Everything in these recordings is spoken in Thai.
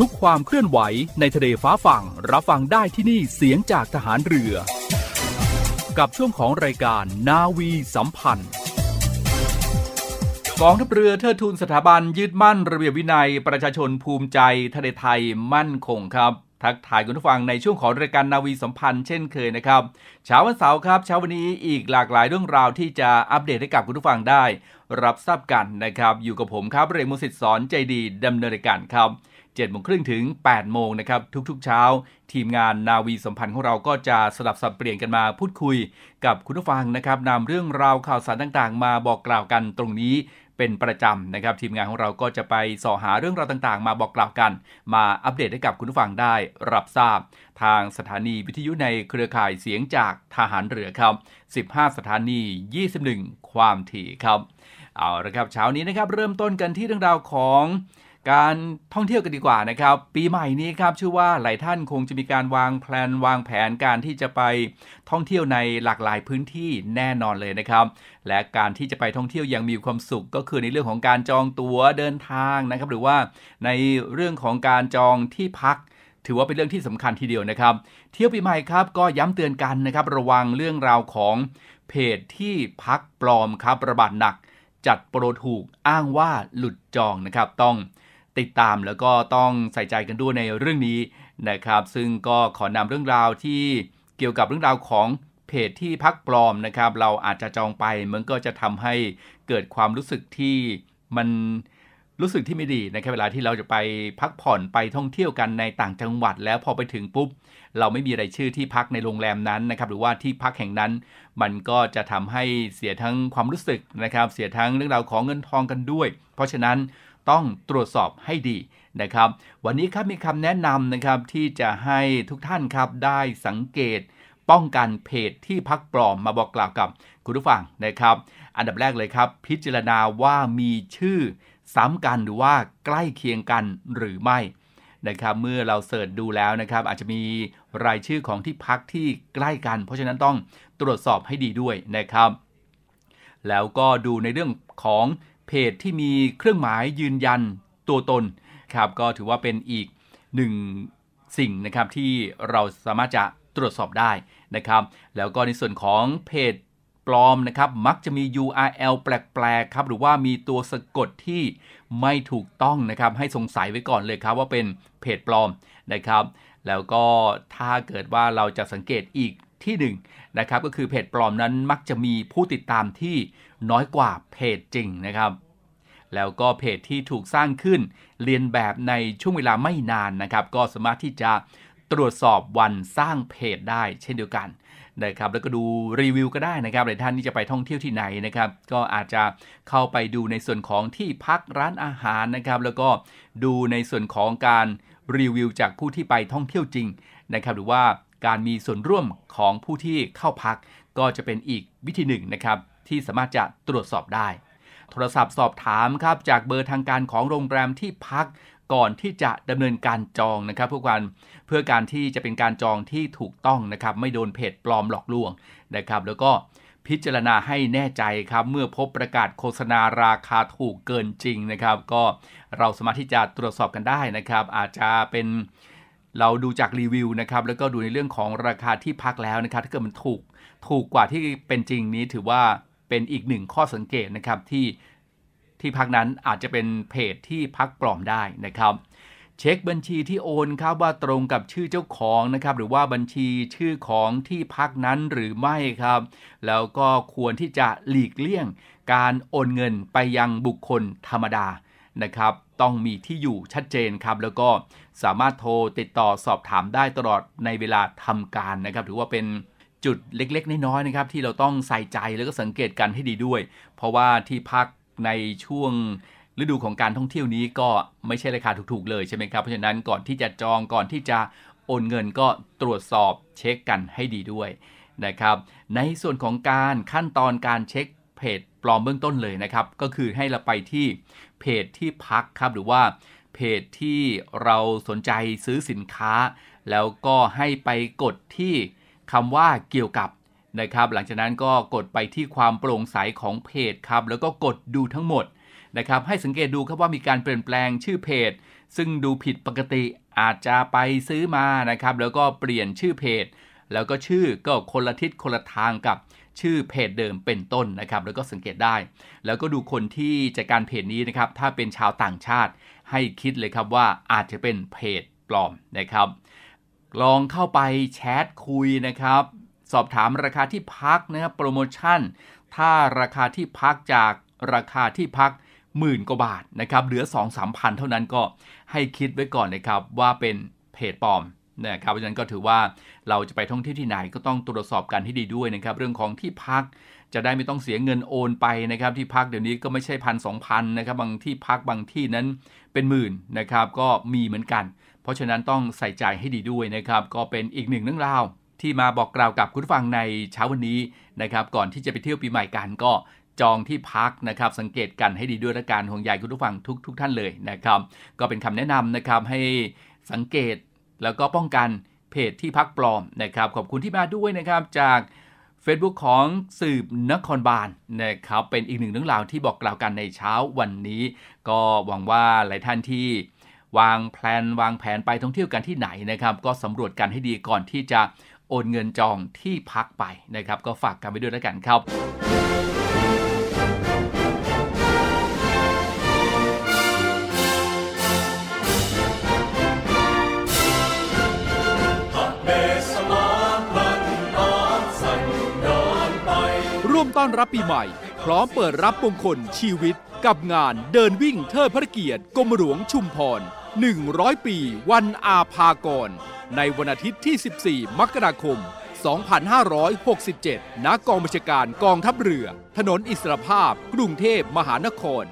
ทุกความเคลื่อนไหวในทะเลฟ้าฝั่งรับฟังได้ที่นี่เสียงจากทหารเรือ กับช่วงของรายการนาวีสัมพันธ์กองทัพเรือเทิดทูนสถาบันยึดมั่นระเบียบวินัยประชาชนภูมิใจทะเลไทยมั่นคงครับ ทักทายคุณผู้ฟังในช่วงของรายการนาวีสัมพันธ์เช่นเคยนะครับเช้าวันเสาร์ครับเช้าวันนี้อีกหลากหลายเรื่องราวที่จะอัปเดตให้กับคุณผู้ฟังได้ รับทราบกันนะครับ อยู่กับผมครับเรมุสิตสอนใจดีดำเนินรายการครับ 7โมงครึ่งถึง 8 โมงนะครับ ทุกๆ เช้า ทีมงานนาวีสัมพันธ์ของเราก็จะสลับสับเปลี่ยนกันมาพูดคุยกับคุณผู้ฟังนะครับนำเรื่องราวข่าวสารต่างๆ มาบอกกล่าวกันตรงนี้เป็นประจำนะครับ ทีมงานของเราก็จะไปสอหาเรื่องราวต่างๆ มาบอกกล่าวกัน มาอัปเดตให้กับคุณผู้ฟังได้รับทราบ ทางสถานีวิทยุในเครือข่ายเสียงจากทหารเรือครับ 15 สถานี 21 ความถี่ครับเอาละครับเช้านี้นะครับเริ่มต้นกันที่เรื่องราวของ การท่องเที่ยวกันดีกว่านะครับ ปีใหม่นี้ครับชื่อว่าหลายท่านคงจะมีการวางแผนวางแผนการที่จะไปท่องเที่ยวในหลากหลายพื้นที่แน่นอนเลยนะครับ และการที่จะไปท่องเที่ยวยังมีความสุข ก็คือในเรื่องของการจองตั๋วเดินทางนะครับ หรือว่าในเรื่องของการจองที่พัก ถือว่าเป็นเรื่องที่สำคัญทีเดียวนะครับ เที่ยวปีใหม่ครับก็ย้ำเตือนกันนะครับ ระวังเรื่องราวของเพจที่พักปลอมครับระบาดหนัก จัดโปรถูกอ้างว่าหลุดจองนะครับต้อง ติดตามแล้วก็ต้องใส่ใจกันด้วยในเรื่องนี้นะครับ ซึ่งก็ขอนำเรื่องราวที่เกี่ยวกับเรื่องราวของเพจที่พักปลอมนะครับ เราอาจจะจองไปมันก็จะทำให้เกิดความรู้สึกที่มันรู้สึกที่ไม่ดีนะครับเวลาที่เราจะไปพักผ่อนไปท่องเที่ยวกันในต่างจังหวัด แล้วพอไปถึงปุ๊บ เราไม่มีรายชื่อที่พักในโรงแรมนั้นนะครับ หรือว่าที่พักแห่งนั้น มันก็จะทำให้เสียทั้งความรู้สึกนะครับ เสียทั้งเรื่องราวของเงินทองกันด้วย เพราะฉะนั้น ต้องตรวจสอบให้ดีนะครับ วันนี้ครับมีคำแนะนำนะครับที่จะให้ทุกท่านครับได้สังเกต ป้องกันเพจที่พักปลอมมาบอกกล่าวกับคุณผู้ฟังนะครับ อันดับแรกเลยครับ พิจารณาว่ามีชื่อซ้ำกันหรือว่าใกล้เคียงกันหรือไม่นะครับเมื่อเราเสิร์ชดูแล้วนะครับ อาจจะมีรายชื่อของที่พักที่ใกล้กัน เพราะฉะนั้นต้องตรวจสอบให้ดีด้วยนะครับ แล้วก็ดูในเรื่องของ เพจที่มีเครื่องหมายยืนยันตัวตนครับก็ถือว่าเป็นอีกหนึ่งสิ่งนะครับที่เราสามารถจะตรวจสอบได้นะครับ แล้วก็ในส่วนของเพจปลอมนะครับ มักจะมี URL แปลกๆครับหรือว่ามีตัวสะกดที่ไม่ถูกต้องนะครับ ให้สงสัยไว้ก่อนเลยครับว่าเป็นเพจปลอมนะครับ แล้วก็ถ้าเกิดว่าเราจะสังเกตอีกที่หนึ่งนะครับ ก็คือเพจปลอมนั้นมักจะมีผู้ติดตามที่ น้อยกว่าเพจจริงนะครับ แล้วก็เพจที่ถูกสร้างขึ้นเรียนแบบในช่วงเวลาไม่นานนะครับ ก็สามารถที่จะตรวจสอบวันสร้างเพจได้เช่นเดียวกันนะครับแล้วก็ดูรีวิวก็ได้นะครับหลายท่านที่จะไปท่องเที่ยวที่ไหนนะครับ ก็อาจจะเข้าไปดูในส่วนของที่พักร้านอาหารนะครับ แล้วก็ดูในส่วนของการรีวิวจากผู้ที่ไปท่องเที่ยวจริงนะครับ หรือว่าการมีส่วนร่วมของผู้ที่เข้าพักก็จะเป็นอีกวิธีหนึ่งนะครับ ที่สามารถจะตรวจสอบได้ โทรศัพท์สอบถามครับจากเบอร์ทางการของโรงแรมที่พักก่อนที่จะดำเนินการจองนะครับเพื่อการเพื่อการที่จะเป็นการจองที่ถูกต้องนะครับ ไม่โดนเพจปลอมหลอกลวงนะครับ แล้วก็พิจารณาให้แน่ใจครับ เมื่อพบประกาศโฆษณาราคาถูกเกินจริงนะครับ ก็เราสามารถที่จะตรวจสอบกันได้นะครับ อาจจะเป็นเราดูจากรีวิวนะครับ แล้วก็ดูในเรื่องของราคาที่พักแล้วนะครับ ถ้าเกิดมันถูกถูกกว่าที่เป็นจริงนี้ถือว่า เป็นอีกหนึ่งข้อสังเกตนะครับที่ที่พักนั้นอาจจะเป็นเพจที่พักปลอมได้นะครับ เช็คบัญชีที่โอนครับว่าตรงกับชื่อเจ้าของนะครับ หรือว่าบัญชีชื่อของที่พักนั้นหรือไม่ครับ แล้วก็ควรที่จะหลีกเลี่ยง การโอนเงินไปยังบุคคลธรรมดานะครับ ต้องมีที่อยู่ชัดเจนครับ แล้วก็สามารถโทรติดต่อสอบถามได้ตลอดในเวลาทำการนะครับ ถือว่าเป็น จุดเล็ก ๆ น้อยๆนะครับที่เราต้องใส่ใจแล้วก็สังเกตกันให้ดีด้วย เพราะว่าที่พักในช่วงฤดูของการท่องเที่ยวนี้ก็ไม่ใช่ราคาถูกๆเลยใช่ไหมครับ เพราะฉะนั้นก่อนที่จะจองก่อนที่จะโอนเงินก็ตรวจสอบเช็คกันให้ดีด้วยนะครับในส่วนของการขั้นตอนการเช็คเพจปลอมเบื้องต้นเลยนะครับ ก็คือให้เราไปที่เพจที่พักครับหรือว่าเพจที่เราสนใจซื้อสินค้า แล้วก็ให้ไปกดที่ คำว่าเกี่ยวกับนะครับ หลังจากนั้นก็กดไปที่ความโปร่งใสของเพจครับ แล้วก็กดดูทั้งหมดนะครับ ให้สังเกตดูครับว่ามีการเปลี่ยนแปลงชื่อเพจ ซึ่งดูผิดปกติอาจจะไปซื้อมานะครับ แล้วก็เปลี่ยนชื่อเพจ แล้วก็ชื่อก็คนละทิศคนละทางกับชื่อเพจเดิมเป็นต้นนะครับ แล้วก็สังเกตได้ แล้วก็ดูคนที่จัดการเพจนี้นะครับ ถ้าเป็นชาวต่างชาติให้คิดเลยครับว่าอาจจะเป็นเพจปลอมนะครับ ลองเข้าไปแชทคุยนะครับ สอบถามราคาที่พักนะครับโปรโมชั่น ถ้าราคาที่พักจากราคาที่พักหมื่นกว่าบาทนะครับเหลือ 2 3พันเท่านั้นก็ให้คิดไว้ก่อนนะครับว่าเป็นเพจปลอมนะครับเพราะฉะนั้นก็ถือว่าเราจะไปท่องเที่ยวที่ไหนก็ต้องตรวจสอบกันให้ดีด้วยนะครับ เรื่องของที่พักจะได้ไม่ต้องเสียเงินโอนไปนะครับ ที่พักเดี๋ยวนี้ก็ไม่ใช่พันสองพันนะครับบางที่พักบางที่นั้นเป็นหมื่นนะครับ ก็มีเหมือนกัน เพราะฉะนั้นต้องใส่ใจให้ดีด้วยนะครับ ก็เป็นอีกหนึ่งเรื่องราวที่มาบอกกล่าวกับคุณผู้ฟังในเช้าวันนี้นะครับ ก่อนที่จะไปเที่ยวปีใหม่กันก็จองที่พักนะครับ สังเกตกันให้ดีด้วยละการห่วงใยคุณผู้ฟังทุกทุกท่านเลยนะครับ ก็เป็นคำแนะนำนะครับให้สังเกตแล้วก็ป้องกันเพจที่พักปลอมนะครับ ขอบคุณที่มาด้วยนะครับจาก Facebook ของสืบนครบาลนะครับ เป็นอีกหนึ่งเรื่องราวที่บอกกล่าวกันในเช้าวันนี้ ก็หวังว่าหลายท่านที่ วางแผนวางแผนไปท่องเที่ยวกันที่ไหนนะครับ ก็สำรวจกันให้ดีก่อนที่จะโอนเงินจองที่พักไปนะครับ ก็ฝากกันไปด้วยแล้วกันครับร่วมต้อนรับปีใหม่พ ร้อมเปิดรับมงคลชีวิต กับงานเดินวิ่งเทิดพระเกียรติกรมหลวงชุมพร 100 ปี วันอาภากร ในวันอาทิตย์ที่ 14 มกราคม 2567 ณ กองบัญชาการกองทัพเรือ ถนนอิสรภาพ กรุงเทพมหานคร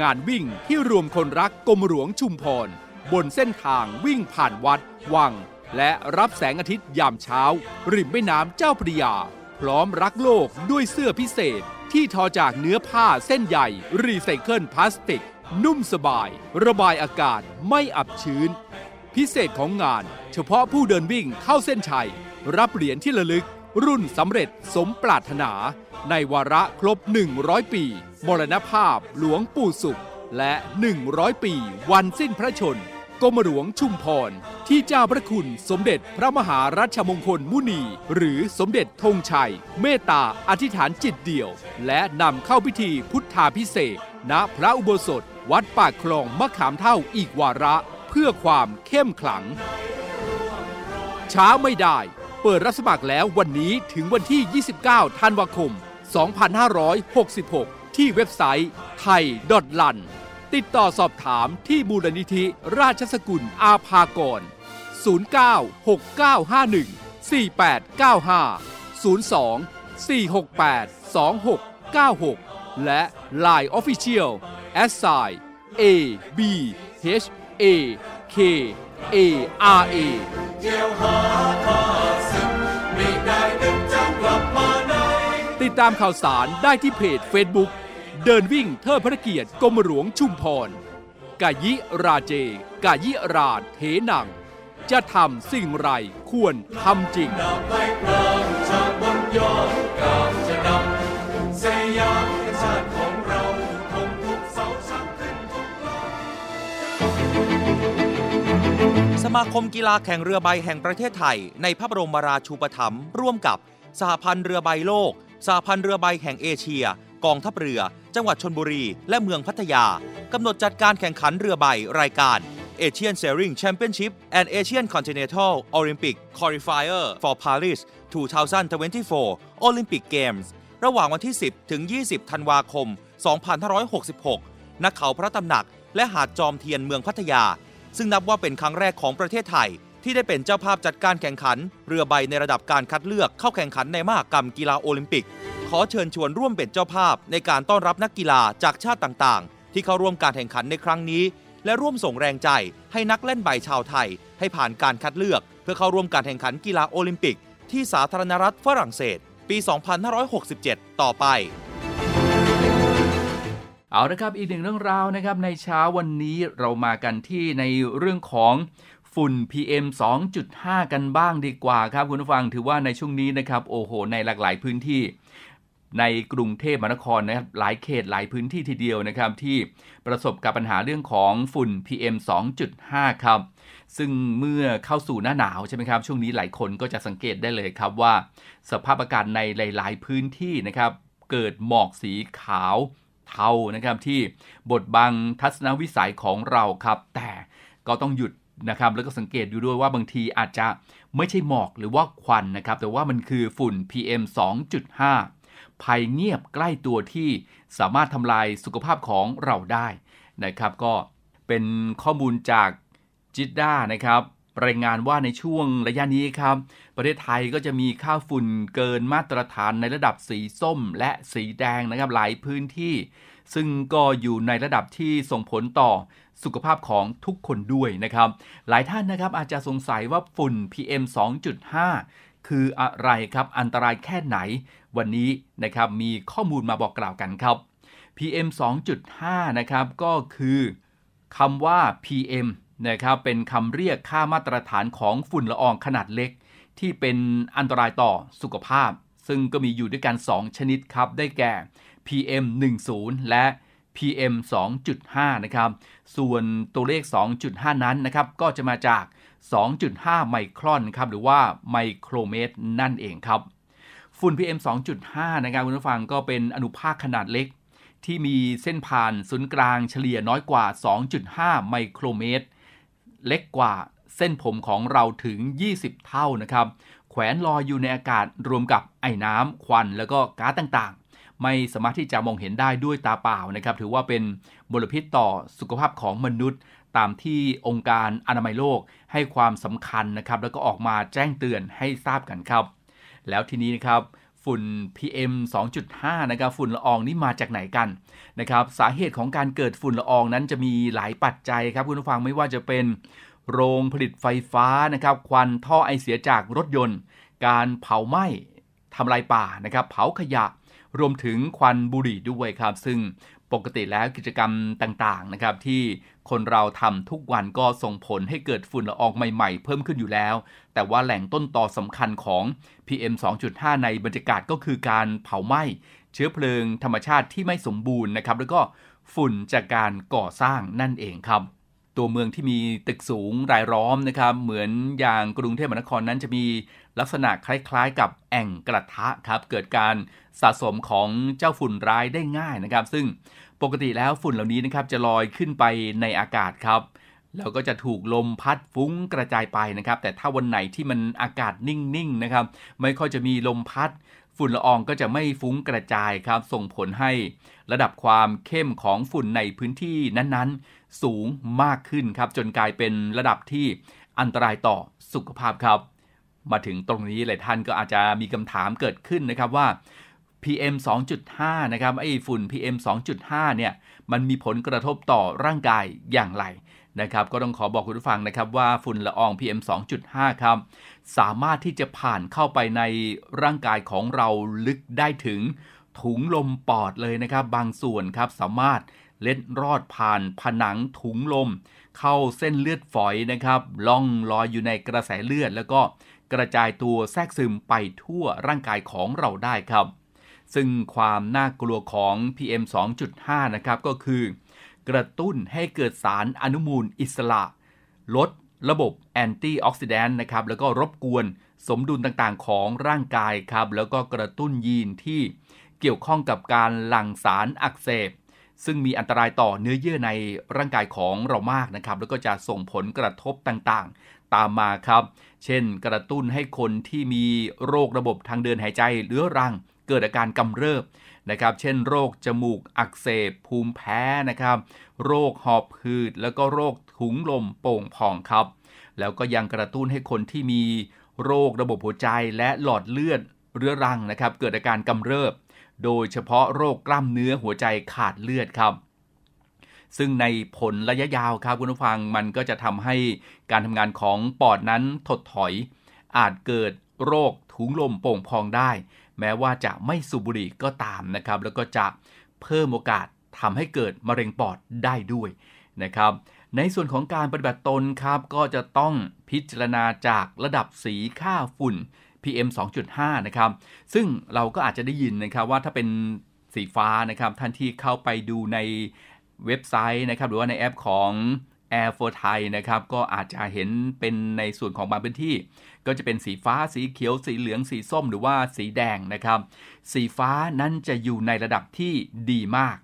งานวิ่งที่รวมคนรักกรมหลวงชุมพร บนเส้นทางวิ่งผ่านวัด วัง และรับแสงอาทิตย์ยามเช้า ริมแม่น้ำเจ้าพระยา พร้อมรักโลกด้วยเสื้อพิเศษ ที่ทอจากเนื้อผ้าเส้นใหญ่ รีไซเคิลพลาสติก นุ่มสบาย ระบายอากาศไม่อับชื้น พิเศษของงาน เฉพาะผู้เดินวิ่งเข้าเส้นชัย รับเหรียญที่ระลึก รุ่นสำเร็จสมปรารถนา ในวาระครบ 100 ปี มรณภาพหลวงปู่สุข และ 100 ปี วันสิ้นพระชน กรมหลวงชุมพร ที่เจ้าพระคุณสมเด็จพระมหารัชมงคลมุนี หรือสมเด็จธงชัย เมตตาอธิษฐานจิตเดี่ยว และนำเข้าพิธีพุทธาพิเศษณพระอุโบสถ วัดปากคลองมะขามเท่าอีกวาระ เพื่อความเข้มขลัง ช้าไม่ได้ เปิดรับสมัครแล้ววันนี้ถึงวันที่ 29 ธันวาคม 2566 ที่เว็บไซต์ไทยดอทลัน ติดต่อสอบถามที่มูลนิธิราชสกุลอาภากร 0969514895 02 468 2696 และ Line Official s i a b h a k a r a ติดตามข่าวสารได้ที่เพจ Facebook เดินวิ่งเทิดพระเกียรติกรมหลวงชุมพร กายิราเจ กายิราเทนัง จะทำสิ่งไรควรทำจริงสมาคงทุกเสาชักขึ้นทุกลานสมาคมกีฬาแข่งเรือใบแห่งประเทศไทย ในพระบรมราชูปถัมภ์ร่วมกับสหพันธ์เรือใบโลกสหพันธ์เรือใบแห่งเอเชีย กองทัพเรือ จังหวัดชนบุรี และเมืองพัทยากำหนดจัดการแข่งขันเรือใบรายการ Asian Sailing Championship and Asian Continental Olympic Qualifier for Paris 2024 Olympic Games ระหว่างวันที่ 10 ถึง 20 ธันวาคม 2566 ณ เขาพระตำหนัก และหาดจอมเทียนเมืองพัทยา ซึ่งนับว่าเป็นครั้งแรกของประเทศไทย ที่ได้เป็นเจ้าภาพจัดการแข่งขัน เรือใบในระดับการคัดเลือกเข้าแข่งขันในมหกรรมกีฬาโอลิมปิก ขอเชิญชวนร่วมเป็นเจ้าภาพในการต้อนรับนักกีฬาจากชาติต่างๆ ที่เข้าร่วมการแข่งขันในครั้งนี้ และร่วมส่งแรงใจให้นักเล่นใบชาวไทย ให้ผ่านการคัดเลือก เพื่อเข้าร่วมการแข่งขันกีฬาโอลิมปิก ที่สาธารณรัฐฝรั่งเศส ปี 2567 ต่อไปเอาละครับอีกหนึ่งเรื่องราวนะครับในเช้าวันนี้เรามากันที่ในเรื่องของ ฝุ่น PM 2.5 กันบ้างดีกว่าครับคุณผู้ฟังถือว่าในช่วงนี้นะครับโอ้โห ในหลากหลายพื้นที่ ในกรุงเทพมหานครนะครับหลายเขตหลายพื้นที่ทีเดียวนะครับที่ประสบกับปัญหาเรื่องของฝุ่น PM 2.5 ครับ ซึ่งเมื่อเข้าสู่หน้าหนาวใช่ไหมครับช่วงนี้หลายคนก็จะสังเกตได้เลยครับว่า สภาพอากาศในหลาย ๆ พื้นที่นะครับเกิดหมอกสีขาวเทานะครับที่บดบังทัศนวิสัยของเราครับ แต่ก็ต้องหยุด นะครับแล้วก็สังเกตดูด้วยว่าบางทีอาจจะไม่ใช่หมอกหรือว่าควันนะครับ แต่ว่ามันคือฝุ่น PM 2.5 ภัยเงียบใกล้ตัวที่สามารถทำลายสุขภาพของเราได้นะครับ ก็เป็นข้อมูลจากจิตด้านะครับ รายงานว่าในช่วงระยะนี้ครับ ประเทศไทยก็จะมีค่าฝุ่นเกินมาตรฐานในระดับสีส้มและสีแดงนะครับหลายพื้นที่ ซึ่งก็อยู่ในระดับที่ส่งผลต่อสุขภาพของทุกคนด้วยนะครับ หลายท่านนะครับอาจจะสงสัยว่าฝุ่น PM 2.5 คืออะไรครับ อันตรายแค่ไหน วันนี้นะครับมีข้อมูลมาบอกกล่าวกันครับ PM 2.5 นะครับก็คือคำว่า PM นะครับเป็นคำเรียกค่ามาตรฐานของฝุ่นละอองขนาดเล็ก ที่เป็นอันตรายต่อสุขภาพ ซึ่งก็มีอยู่ด้วยกัน 2 ชนิดครับ ได้แก่ PM 10และ PM 2.5 นะครับ ส่วนตัวเลข 2.5 นั้นนะครับ ก็จะมาจาก 2.5 ไมครอนครับ หรือว่าไมโครเมตรนั่นเองครับ ฝุ่น PM 2.5 นะครับคุณผู้ฟังก็เป็นอนุภาคขนาดเล็ก ที่มีเส้นผ่านศูนย์กลางเฉลี่ยน้อยกว่า 2.5 ไมโครเมตร เล็กกว่าเส้นผมของเราถึง 20 เท่านะครับ แขวนลอยอยู่ในอากาศรวมกับไอ้น้ำควันแล้วก็ก๊าซต่างๆ ไม่สามารถที่จะมองเห็นได้ด้วยตาเปล่านะครับ ถือว่าเป็นมลพิษต่อสุขภาพของมนุษย์ ตามที่องค์การอนามัยโลกให้ความสำคัญนะครับ แล้วก็ออกมาแจ้งเตือนให้ทราบกันครับ แล้วทีนี้นะครับ ฝุ่น PM 2.5 นะครับฝุ่นละอองนี่มาจากไหนกันนะครับสาเหตุของการเกิดฝุ่นละอองนั้นจะมีหลายปัจจัยครับคุณผู้ฟังไม่ว่าจะเป็น โรงผลิตไฟฟ้านะครับควันท่อไอเสียจากรถยนต์ การเผาไหม้ทำลายป่านะครับเผาขยะรวมถึงควันบุหรี่ด้วยครับ ซึ่ง ปกติแล้วกิจกรรมต่างๆนะครับที่คนเราทำทุกวันก็ส่งผลให้เกิดฝุ่นละอองใหม่ๆ เพิ่มขึ้นอยู่แล้ว แต่ว่าแหล่งต้นต่อสำคัญของ PM 2.5 ในบรรยากาศก็คือการเผาไหม้ เชื้อเพลิงธรรมชาติที่ไม่สมบูรณ์นะครับแล้วก็ฝุ่นจากการก่อสร้างนั่นเองครับ ตัวเมืองที่มีตึกสูงรายล้อมนะครับ เหมือนอย่างกรุงเทพมหานครนั้นจะมีลักษณะคล้ายๆ กับแอ่งกระทะครับเกิดการสะสมของเจ้าฝุ่นร้ายได้ง่ายนะครับ ซึ่งปกติแล้วฝุ่นเหล่านี้นะครับจะลอยขึ้นไปในอากาศครับแล้วก็จะถูกลมพัดฟุ้งกระจายไปนะครับ แต่ถ้าวันไหนที่มันอากาศนิ่งๆนะครับ ไม่ค่อยจะมีลมพัด ฝุ่นละอองก็จะไม่ฟุ้งกระจายครับ ส่งผลให้ระดับความเข้มของฝุ่นในพื้นที่นั้นๆ สูงมากขึ้นครับ จนกลายเป็นระดับที่อันตรายต่อสุขภาพครับ มาถึงตรงนี้หลายท่านก็อาจจะมีคำถามเกิดขึ้นนะครับว่า PM 2.5 นะครับไอ้ฝุ่น PM 2.5 เนี่ยมันมีผลกระทบต่อร่างกายอย่างไรนะครับ ก็ต้องขอบอกคุณผู้ฟังนะครับว่าฝุ่นละออง PM 2.5 ครับ สามารถที่จะผ่านเข้าไปในร่างกายของเราลึกได้ถึง ถุงลมปอดเลยนะครับ บางส่วนครับสามารถเล็ดรอดผ่านผนังถุงลม เข้าเส้นเลือดฝอยนะครับล่องลอยอยู่ในกระแสเลือด แล้วก็กระจายตัวแทรกซึมไปทั่วร่างกายของเราได้ครับ ซึ่งความน่ากลัวของ PM 2.5 นะครับก็คือ กระตุ้นให้เกิดสารอนุมูลอิสระ ลดระบบแอนตี้ออกซิแดนต์นะครับแล้วก็รบกวนสมดุลต่างๆของร่างกายครับ แล้วก็กระตุ้นยีนที่ เกี่ยวข้องกับการหลั่งสารอักเสบ ซึ่งมีอันตรายต่อเนื้อเยื่อในร่างกายของเรามากนะครับ แล้วก็จะส่งผลกระทบต่างๆ ตามมาครับ เช่น กระตุ้นให้คนที่มีโรคระบบทางเดินหายใจเรื้อรัง เกิดอาการกำเริบนะครับ เช่น โรคจมูกอักเสบ ภูมิแพ้นะครับ โรคหอบหืด แล้วก็โรคถุงลมโป่งพองครับ แล้วก็ยังกระตุ้นให้คนที่มีโรคระบบหัวใจและหลอดเลือดเรื้อรังนะครับ เกิดอาการกำเริบ โดยเฉพาะโรคกล้ามเนื้อหัวใจขาดเลือดครับ ซึ่งในผลระยะยาวครับคุณผู้ฟังมันก็จะทำให้การทำงานของปอดนั้นถดถอย อาจเกิดโรคถุงลมโป่งพองได้ แม้ว่าจะไม่สูบบุหรี่ก็ตามนะครับ แล้วก็จะเพิ่มโอกาสทำให้เกิดมะเร็งปอดได้ด้วยนะครับในส่วนของการปฏิบัติตนครับก็จะต้องพิจารณาจากระดับสีค่าฝุ่น PM 2.5 นะครับ ซึ่งเราก็อาจจะได้ยินนะครับว่าถ้าเป็นสีฟ้านะครับท่านที่เข้าไปดูในเว็บไซต์นะครับ หรือว่าในแอปของ Air for Thai นะครับ ก็อาจจะเห็นเป็นในส่วนของบางพื้นที่ ก็จะเป็นสีฟ้าสีเขียว สีเหลืองสีส้ม หรือว่าสีแดงนะครับ สีฟ้านั้นจะอยู่ในระดับที่ดีมาก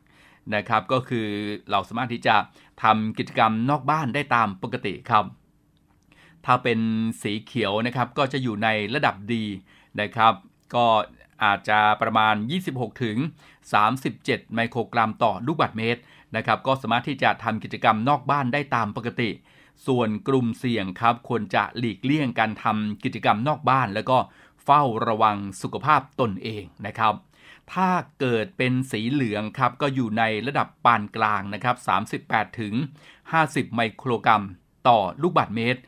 นะครับ ก็คือเราสามารถที่จะทำกิจกรรมนอกบ้านได้ตามปกติครับ ถ้าเป็นสีเขียวนะครับก็จะอยู่ในระดับดีนะครับ ก็อาจจะประมาณ 26 ถึง 37 ไมโครกรัมต่อลูกบาศก์เมตรนะครับก็สามารถที่จะทำกิจกรรมนอกบ้านได้ตามปกติ ส่วนกลุ่มเสี่ยงครับควรจะหลีกเลี่ยงการทำกิจกรรมนอกบ้าน แล้วก็เฝ้าระวังสุขภาพตนเองนะครับ ถ้าเกิดเป็นสีเหลืองครับก็อยู่ในระดับปานกลางนะครับ 38 ถึง 50 ไมโครกรัมต่อลูกบาศก์เมตร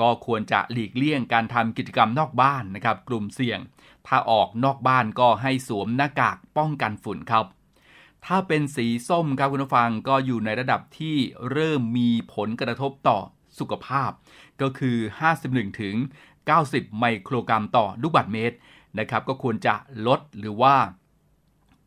ก็ควรจะหลีกเลี่ยงการทำกิจกรรมนอกบ้านนะครับ กลุ่มเสี่ยง ถ้าออกนอกบ้านก็ให้สวมหน้ากากป้องกันฝุ่นครับ ถ้าเป็นสีส้มครับคุณผู้ฟังก็อยู่ในระดับที่เริ่มมีผลกระทบต่อสุขภาพ ก็คือ 51 ถึง 90 ไมโครกรัมต่อลูกบาศก์เมตรนะครับ ก็ควรจะลดหรือว่า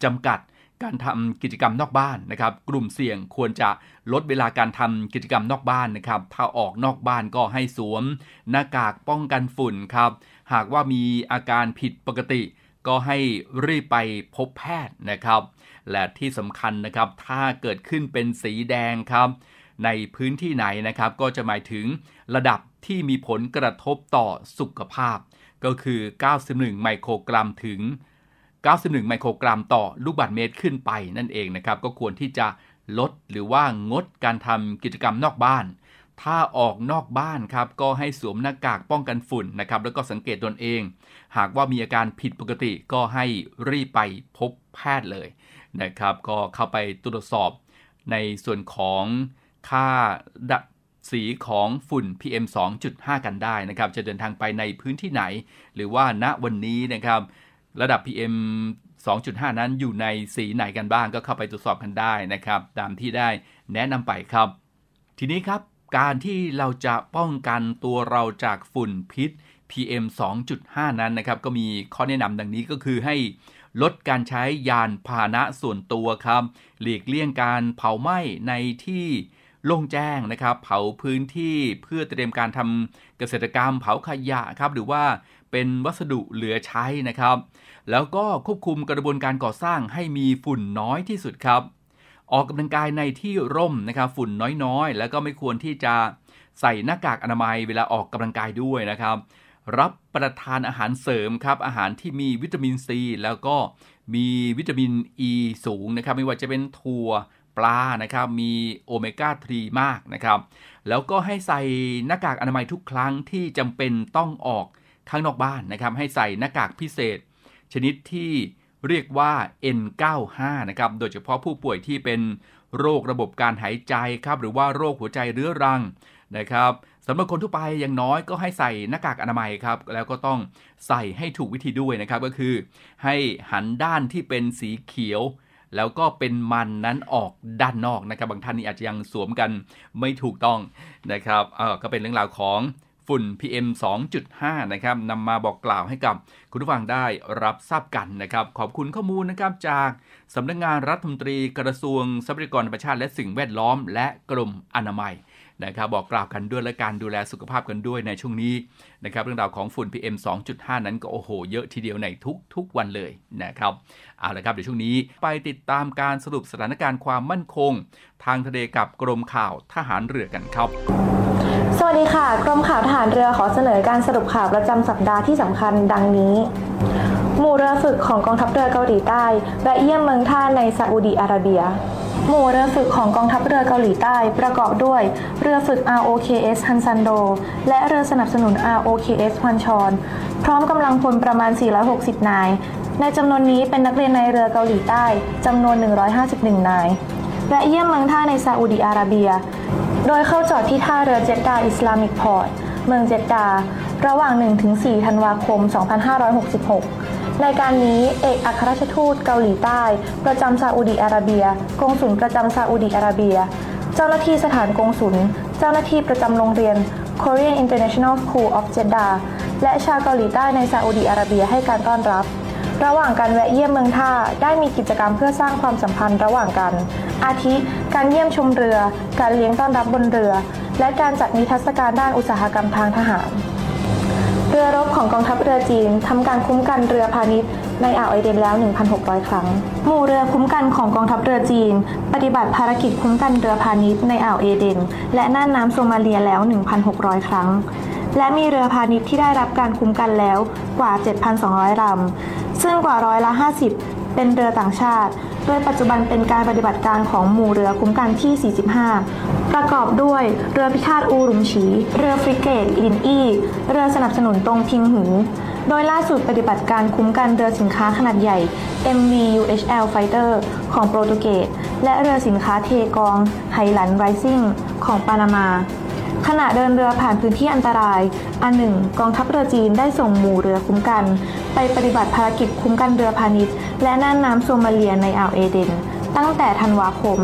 จำกัด การทำกิจกรรมนอกบ้านนะครับ กลุ่มเสี่ยงควรจะลดเวลาการทำกิจกรรมนอกบ้านนะครับ ถ้าออกนอกบ้านก็ให้สวม หน้ากากป้องกันฝุ่นครับ หากว่ามีอาการผิดปกติ ก็ให้รีบไปพบแพทย์นะครับ และที่สำคัญนะครับ ถ้าเกิดขึ้นเป็นสีแดงครับ ในพื้นที่ไหนนะครับ ก็จะหมายถึงระดับที่มีผลกระทบต่อสุขภาพ ก็คือ 91 ไมโครกรัมถึง 91 ไมโครกรัมต่อลูกบาศก์เมตรขึ้นไปนั่นเองนะครับ ก็ควรที่จะลดหรือว่างดการทำกิจกรรมนอกบ้าน ถ้าออกนอกบ้านครับ ก็ให้สวมหน้ากากป้องกันฝุ่นนะครับ แล้วก็สังเกตตนเอง หากว่ามีอาการผิดปกติก็ให้รีบไปพบแพทย์เลยนะครับ ก็เข้าไปตรวจสอบในส่วนของค่าดัสีของฝุ่น PM 2.5 กันได้นะครับ จะเดินทางไปในพื้นที่ไหน หรือว่าณวันนี้นะครับ ระดับ PM 2.5 นั้นอยู่ในสีไหนกันบ้างก็เข้าไปตรวจสอบกันได้นะครับ ตามที่ได้แนะนำไปครับ ทีนี้ครับ การที่เราจะป้องกันตัวเราจากฝุ่นพิษ PM 2.5 นั้นนะครับ ก็มีข้อแนะนำดังนี้ก็คือให้ลดการใช้ยานพาหนะส่วนตัวครับ หลีกเลี่ยงการเผาไหม้ในที่โล่งแจ้งนะครับ เผาพื้นที่เพื่อเตรียมการทำเกษตรกรรม เผาขยะครับ หรือว่าเป็นวัสดุเหลือใช้นะครับ แล้วก็ควบคุมกระบวนการก่อสร้างให้มีฝุ่นน้อยที่สุดครับ ออกกำลังกายในที่ร่มนะครับฝุ่นน้อยๆ แล้วก็ไม่ควรที่จะใส่หน้ากากอนามัยเวลาออกกำลังกายด้วยนะครับ รับประทานอาหารเสริมครับอาหารที่มีวิตามินซีแล้วก็มีวิตามินอ e ีสูงนะครับ ไม่ว่าจะเป็นถั่วปลานะครับมีโอเมก้า 3 มากนะครับ แล้วก็ให้ใส่หน้ากากอนามัยทุกครั้งที่จำเป็นต้องออกข้างนอกบ้านนะครับ ให้ใส่หน้ากากพิเศษ ชนิดที่เรียกว่า N95 นะครับ โดยเฉพาะผู้ป่วยที่เป็นโรคระบบการหายใจครับ หรือว่าโรคหัวใจเรื้อรังนะครับสำหรับคนทั่วไปอย่างน้อยก็ให้ใส่หน้ากากอนามัยครับ แล้วก็ต้องใส่ให้ถูกวิธีด้วยนะครับ ก็คือ ให้หันด้านที่เป็นสีเขียว แล้วก็เป็นมันนั้นออกด้านนอกนะครับ บางท่านนี่อาจจะยังสวมกันไม่ถูกต้องนะครับเออก็เป็นเรื่องราวของ ฝุ่น PM 2.5 นะครับนำมาบอกกล่าวให้กับคุณผู้ฟังได้รับทราบกันนะครับ ขอบคุณข้อมูลนะครับจากสำนักงงานรัฐมนตรีกระทรวงทรัพยากรธรรมชาติและสิ่งแวดล้อม และกรมอนามัยนะครับบอกกล่าวกันด้วยและการดูแลสุขภาพกันด้วยในช่วงนี้นะครับเรื่องราวของฝุ่น PM 2.5 นั้นก็โอ้โห เยอะทีเดียวในทุกๆวันเลยนะครับเอาละครับเดี๋ยวช่วงนี้ไปติดตามการสรุปสถานการณ์ความมั่นคง ทางทะเลกับกรมข่าวทหารเรือกันครับ สวัสดีค่ะ กรมข่าวทหารเรือขอเสนอการสรุปข่าวประจำสัปดาห์ที่สำคัญดังนี้ หมู่เรือฝึกของกองทัพเรือเกาหลีใต้แวะเยี่ยมเมืองท่าในซาอุดีอาระเบีย หมู่เรือฝึกของกองทัพเรือเกาหลีใต้ประกอบด้วย เรือฝึก ROKS ฮันซันโด และเรือสนับสนุน ROKS ฮวันชอน พร้อมกำลังพลประมาณ 460 นาย ในจำนวนนี้เป็นนักเรียนในเรือเกาหลีใต้จำนวน 151 นายและเยี่ยมเมืองท่าในซาอุดีอาระเบีย โดยเข้าจอดที่ท่าเรือเจดดาอิสลามิกพอร์ต เมืองเจดดา ระหว่าง 1-4 ธันวาคม 2566 ในการนี้เอกอัครราชทูตเกาหลีใต้ ประจำซาอุดีอาระเบีย กงสุลประจำซาอุดีอาระเบีย เจ้าหน้าที่สถานกงสุล เจ้าหน้าที่ประจำโรงเรียน Korean International School of Jeddah และชาวเกาหลีใต้ในซาอุดีอาระเบียให้การต้อนรับ ระหว่างการแวะเยี่ยมเมืองท่าได้มีกิจกรรมเพื่อสร้างความสัมพันธ์ระหว่างกัน อาทิ การเยี่ยมชมเรือ การเลี้ยงต้อนรับบนเรือ และการจัดนิทรรศการด้านอุตสาหกรรมทางทหาร เรือรบของกองทัพเรือจีนทำการคุ้มกันเรือพาณิชย์ในอ่าวไอเดนแล้ว 1,600 ครั้ง หมู่เรือคุ้มกันของกองทัพเรือจีน ปฏิบัติภารกิจคุ้มกันเรือพาณิชย์ในอ่าวเอเดน และน่านน้ำโซมาเลียแล้ว 1,600 ครั้ง และมีเรือพาณิชย์ที่ได้รับการคุ้มกันแล้วกว่า 7,200ลำ ซึ่งกว่าร้อยละ 50 เป็นเรือต่างชาติ โดยปัจจุบันเป็นการปฏิบัติการของหมู่เรือคุ้มกันที่ 45 ประกอบด้วยเรือพิฆาตอูรุมฉี เรือฟริเกตลินอี้ เรือสนับสนุนตรงพิงหูโดยล่าสุดปฏิบัติการคุ้มกันเรือสินค้าขนาดใหญ่ MV UHL Fighter ของโปรตุเกสและเรือสินค้าเทกองไฮลันไรซิ่งของปานามา ขณะเดินเรือผ่านพื้นที่อันตราย อันหนึ่งกองทัพเรือจีนได้ส่งหมู่เรือคุ้มกัน ไปปฏิบัติภารกิจคุ้มกันเรือพาณิชย์ และน่านน้ำโซมาเลียในอ่าวเอเดน ตั้งแต่ธันวาคม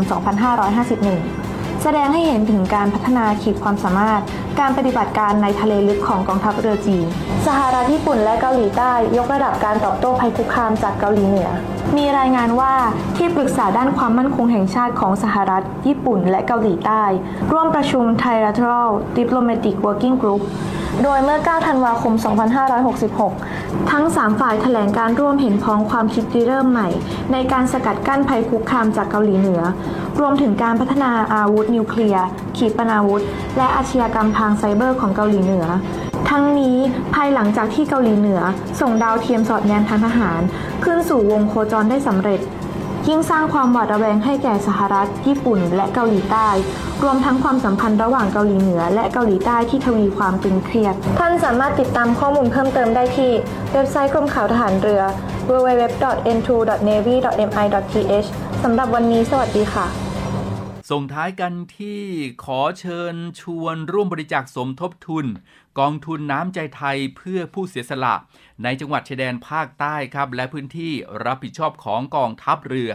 2551 แสดงให้เห็นถึงการพัฒนาขีดความสามารถ การปฏิบัติการในทะเลลึกของกองทัพเรือจีน สหรัฐญี่ปุ่นและเกาหลีใต้ยกระดับการตอบโต้ภัยคุกคามจากเกาหลีเหนือ มีรายงานว่าที่ปรึกษาด้านความมั่นคงแห่งชาติของสหรัฐ ญี่ปุ่น และเกาหลีใต้ ร่วมประชุม Trilateral Diplomatic Working Group โดยเมื่อ 9 ธันวาคม 2566 ทั้ง 3 ฝ่ายแถลงการร่วมเห็นพ้องความคิดริเริ่มใหม่ ในการสกัดกั้นภัยคุกคามจากเกาหลีเหนือ รวมถึงการพัฒนาอาวุธนิวเคลียร์ ขีปนาวุธ และอาชญากรรมทางไซเบอร์ของเกาหลีเหนือทั้งนี้ภายหลังจากที่เกาหลีเหนือ ส่งดาวเทียมสอดแนมทางทหาร ขึ้นสู่วงโคจรได้สำเร็จ ยิ่งสร้างความหวาดระแวงให้แก่สหรัฐ ญี่ปุ่น และเกาหลีใต้ รวมทั้งความสัมพันธ์ระหว่างเกาหลีเหนือ และเกาหลีใต้ที่ทวีความตึงเครียด ท่านสามารถติดตามข้อมูลเพิ่มเติมได้ที่เว็บไซต์กรมข่าวทหารเรือ www.n2.navy.mi.th สำหรับวันนี้สวัสดีค่ะ ส่งท้ายกันที่ขอเชิญชวนร่วมบริจาคสมทบทุนกองทุนน้ำใจไทยเพื่อผู้เสียสละ ในจังหวัดชายแดนภาคใต้ครับ และพื้นที่รับผิดชอบของกองทัพเรือ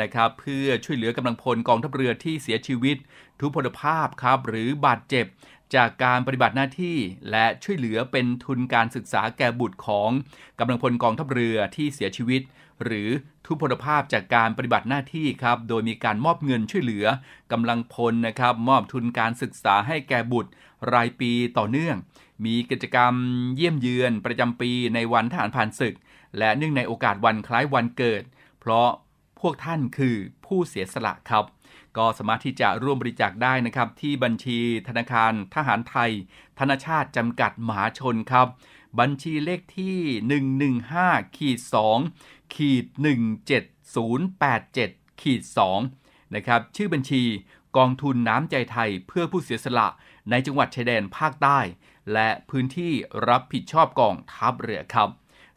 นะครับเพื่อช่วยเหลือกำลังพลกองทัพเรือที่เสียชีวิต ทุพพลภาพครับหรือบาดเจ็บ จากการปฏิบัติหน้าที่และช่วยเหลือเป็นทุนการศึกษาแก่บุตรของกำลังพลกองทัพเรือที่เสียชีวิต หรือทุพพลภาพจากการปฏิบัติหน้าที่ครับโดยมีการมอบเงินช่วยเหลือกำลังพลนะครับมอบทุนการศึกษาให้แก่บุตรรายปีต่อเนื่อง มีกิจกรรมเยี่ยมเยือนประจำปีในวันทหารผ่านศึก และเนื่องในโอกาสวันคล้ายวันเกิด เพราะพวกท่านคือผู้เสียสละครับ ก็สามารถที่จะร่วมบริจาคได้นะครับ ที่บัญชีธนาคารทหารไทย ธนชาติจำกัดมหาชนครับ บัญชีเลขที่ 115ขีด2ขีด17087ขีด2นะครับ ชื่อบัญชีกองทุนน้ำใจไทยเพื่อผู้เสียสละในจังหวัดชายแดนภาคใต้ และพื้นที่รับผิดชอบกองทัพเรือครับ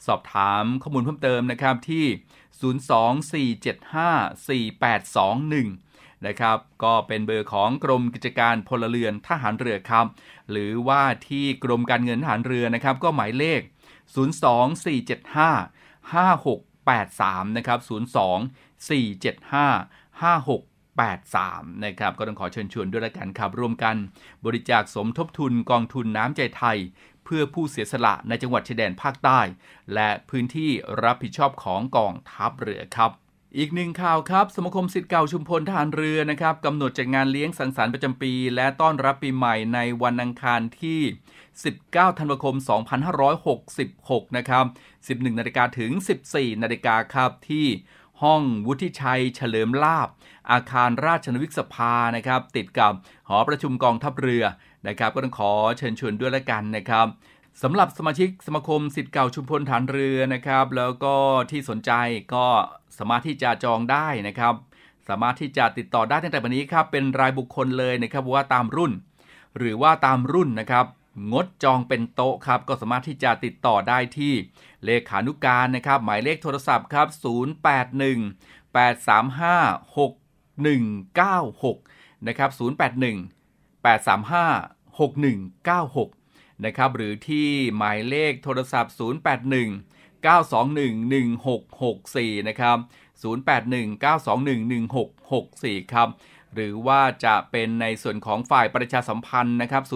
สอบถามข้อมูลเพิ่มเติมนะครับที่ 024754821 นะครับ ก็เป็นเบอร์ของกรมกิจการพลเรือนทหารเรือครับ หรือว่าที่กรมการเงินทหารเรือนะครับ ก็หมายเลข 02475 5683 นะครับ 0247556 83 นะครับ ก็ต้องขอเชิญชวนด้วยละกันครับร่วมกัน บริจาคสมทบทุนกองทุนน้ำใจไทย เพื่อผู้เสียสละในจังหวัดชายแดนภาคใต้ และพื้นที่รับผิดชอบของกองทัพเรือครับอีกหนึ่งข่าวครับ สมาคมสิทธิ์เก่าชุมพลทหารเรือนะครับกำหนดจัดงานเลี้ยงสังสรรค์ประจำปี และต้อนรับปีใหม่ในวันอังคารที่ 19 ธันวาคม 2566 นะครับ 11 นาฬิกาถึง 14 นาฬิกาครับที่ ห้องวุฒิชัย เฉลิมลาบ อาคารราชนวิกสภานะครับ ติดกับหอประชุมกองทัพเรือนะครับ ก็ต้องขอเชิญชวนด้วยละกันนะครับสำหรับสมาชิกสมาคมสิทธิ์เก่าชุมพลฐานเรือนะครับ แล้วก็ที่สนใจก็สามารถที่จะจองได้นะครับ สามารถที่จะติดต่อได้ตั้งแต่วันนี้ครับเป็นรายบุคคลเลยนะครับว่าตามรุ่น หรือว่าตามรุ่นนะครับ งดจองเป็นโต๊ะครับ ก็สามารถที่จะติดต่อได้ที่ เลขานุการนะครับ หมายเลขโทรศัพท์ครับ 081 835 6196 นะครับ 081 835 6196 นะครับ หรือที่หมายเลขโทรศัพท์ 081 921 1664 นะครับ 081 921 1664 ครับ หรือว่าจะเป็นในส่วนของฝ่ายประชาสัมพันธ์นะครับ 083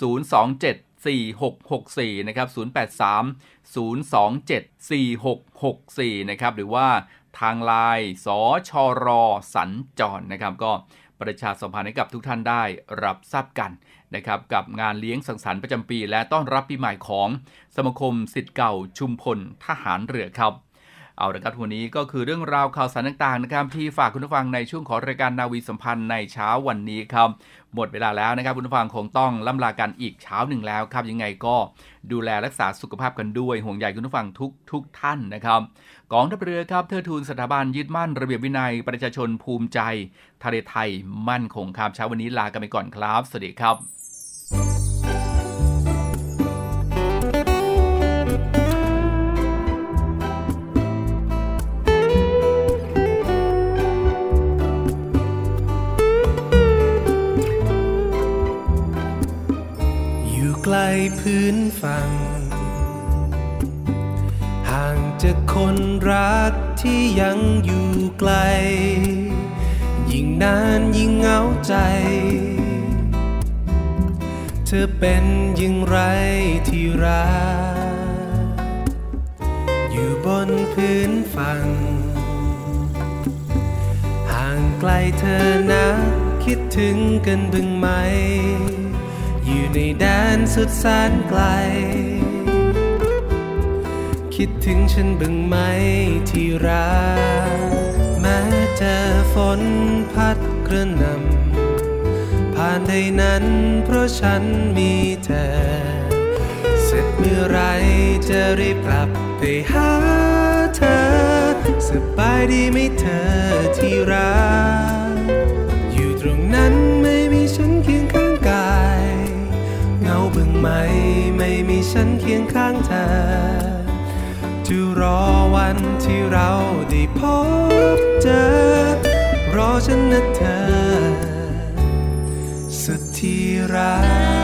027 4664 นะครับ 083 027 4664 นะครับ หรือว่าทางไลน์สชรสัญจรนะครับ ก็ประชาสัมพันธ์ให้กับทุกท่านได้รับทราบกันนะครับกับงานเลี้ยงสังสรรค์ประจำปี และต้อนรับปีใหม่ของสมาคมสิทธิ์เก่าชุมพลทหารเรือครับ เอาละครับวันนี้ก็คือเรื่องราวข่าวสารต่างๆนะครับที่ฝากคุณผู้ฟังในช่วงของรายการนาวีสัมพันธ์ในเช้าวันนี้ครับหมดเวลาแล้วนะครับคุณผู้ฟังคงต้องล่ำลากันอีกเช้าหนึ่งแล้วครับยังไงก็ดูแลรักษาสุขภาพกันด้วยห่วงใยคุณผู้ฟังทุกทุกท่านนะครับกองทัพเรือครับเทิดทูนสถาบันยึดมั่นระเบียบวินัยประชาชนภูมิใจทะเลไทยมั่นคงครับเช้าวันนี้ลากันไปก่อนครับสวัสดีครับ พื้นฝั่ง ห่างจากคนรักที่ยังอยู่ไกล ยิ่งนานยิ่งเหงาใจ เธอเป็นย่งไรที่รัก อยู่บนพื้นฝั่ง ห่างไกลเธอนะคิดถึงกันบ้างไหม ในแดนสุดแสนไกล คิดถึงฉันบ้างไหมที่รัก แม้เจอฝนพัดกระหน่ำผ่านใดนั้นเพราะฉันมีเธอ เสร็จเมื่อไรจะรีบกลับไปหาเธอ สบายดีไหมเธอที่รัก ไหม ไม่มีฉันเคียงข้างเธอ จะรอวันที่เราได้พบเจอ รอฉันนะเธอ สุดที่รัก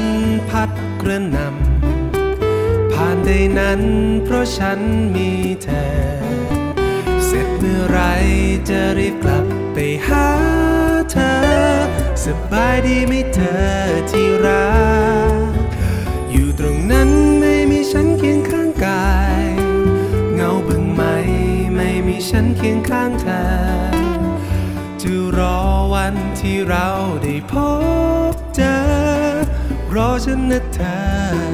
นพัดกระนำผ่านใดนั้นเพราะฉันมีเธอ เสร็จเมื่อไรจะรีบกลับไปหาเธอ สบายดีไหมเธอที่รัก อยู่ตรงนั้นไม่มีฉันเคียงข้างกาย เงาบึงไหมไม่มีฉันเคียงข้างเธอจะรอวันที่เราได้พบ เจอรอฉันนะเธอ